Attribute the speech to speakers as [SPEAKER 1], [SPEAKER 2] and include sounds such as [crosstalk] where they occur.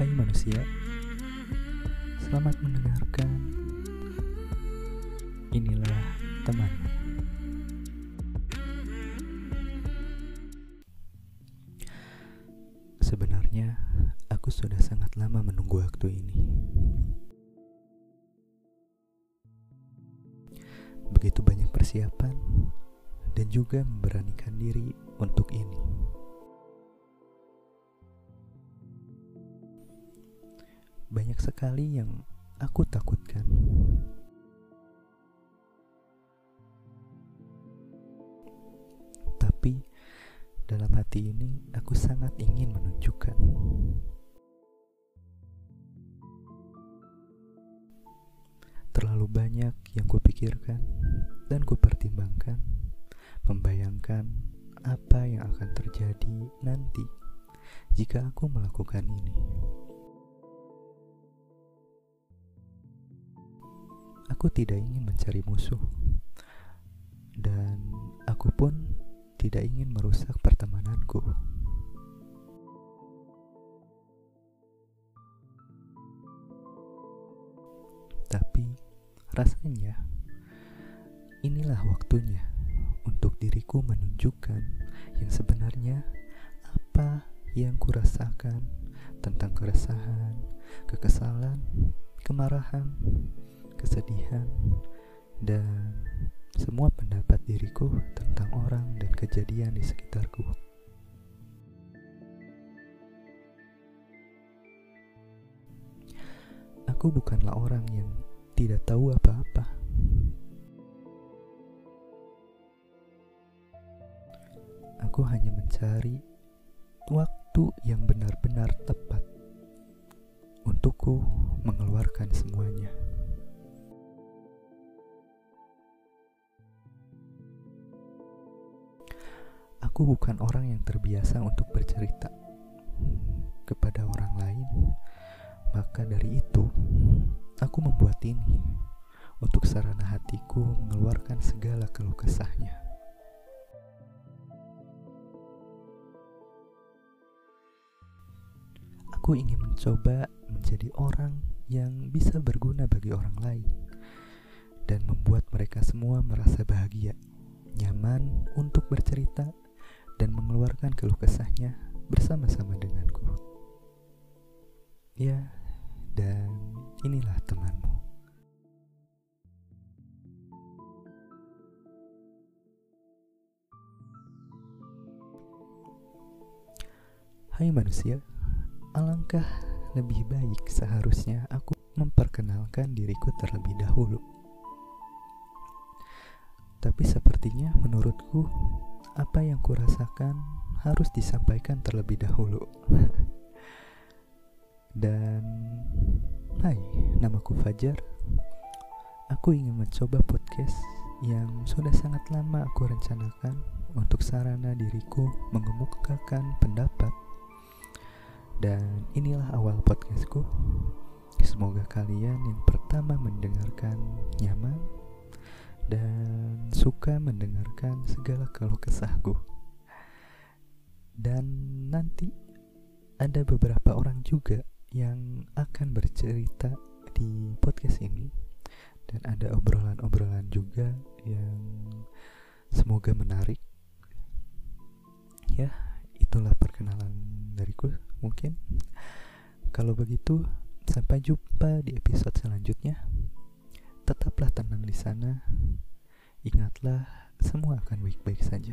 [SPEAKER 1] Hai manusia, selamat mendengarkan. Inilah teman. Sebenarnya, aku sudah sangat lama menunggu waktu ini. Begitu banyak persiapan dan juga memberanikan diri untuk ini. Banyak sekali yang aku takutkan. Tapi dalam hati ini aku sangat ingin menunjukkan. Terlalu banyak yang kupikirkan dan kupertimbangkan, membayangkan apa yang akan terjadi nanti jika aku melakukan ini. Aku tidak ingin mencari musuh, dan aku pun tidak ingin merusak pertemananku. Tapi rasanya inilah waktunya untuk diriku menunjukkan yang sebenarnya apa yang kurasakan tentang keresahan, kekesalan, kemarahan, kesedihan, dan semua pendapat diriku tentang orang dan kejadian di sekitarku. Aku bukanlah orang yang tidak tahu apa-apa. Aku hanya mencari waktu yang benar-benar tepat untukku mengeluarkan semuanya. Aku bukan orang yang terbiasa untuk bercerita kepada orang lain, maka dari itu aku membuat ini untuk sarana hatiku mengeluarkan segala keluh kesahnya. Aku ingin mencoba menjadi orang yang bisa berguna bagi orang lain dan membuat mereka semua merasa bahagia, nyaman untuk bercerita mengeluarkan keluh kesahnya bersama-sama denganku. Ya, dan inilah temanmu. Hai manusia, alangkah lebih baik seharusnya aku memperkenalkan diriku terlebih dahulu. Tapi sepertinya menurutku apa yang kurasakan harus disampaikan terlebih dahulu. [laughs] Dan hai, namaku Fajar. Aku ingin mencoba podcast yang sudah sangat lama aku rencanakan untuk sarana diriku mengemukakan pendapat. Dan inilah awal podcastku. Semoga kalian yang pertama mendengarkan suka mendengarkan segala keluh kesahku. Dan nanti ada beberapa orang juga yang akan bercerita di podcast ini dan ada obrolan-obrolan juga yang semoga menarik. Ya, itulah perkenalan dariku mungkin. Kalau begitu, sampai jumpa di episode selanjutnya. Tetaplah tenang di sana. Ingatlah, semua akan baik-baik saja.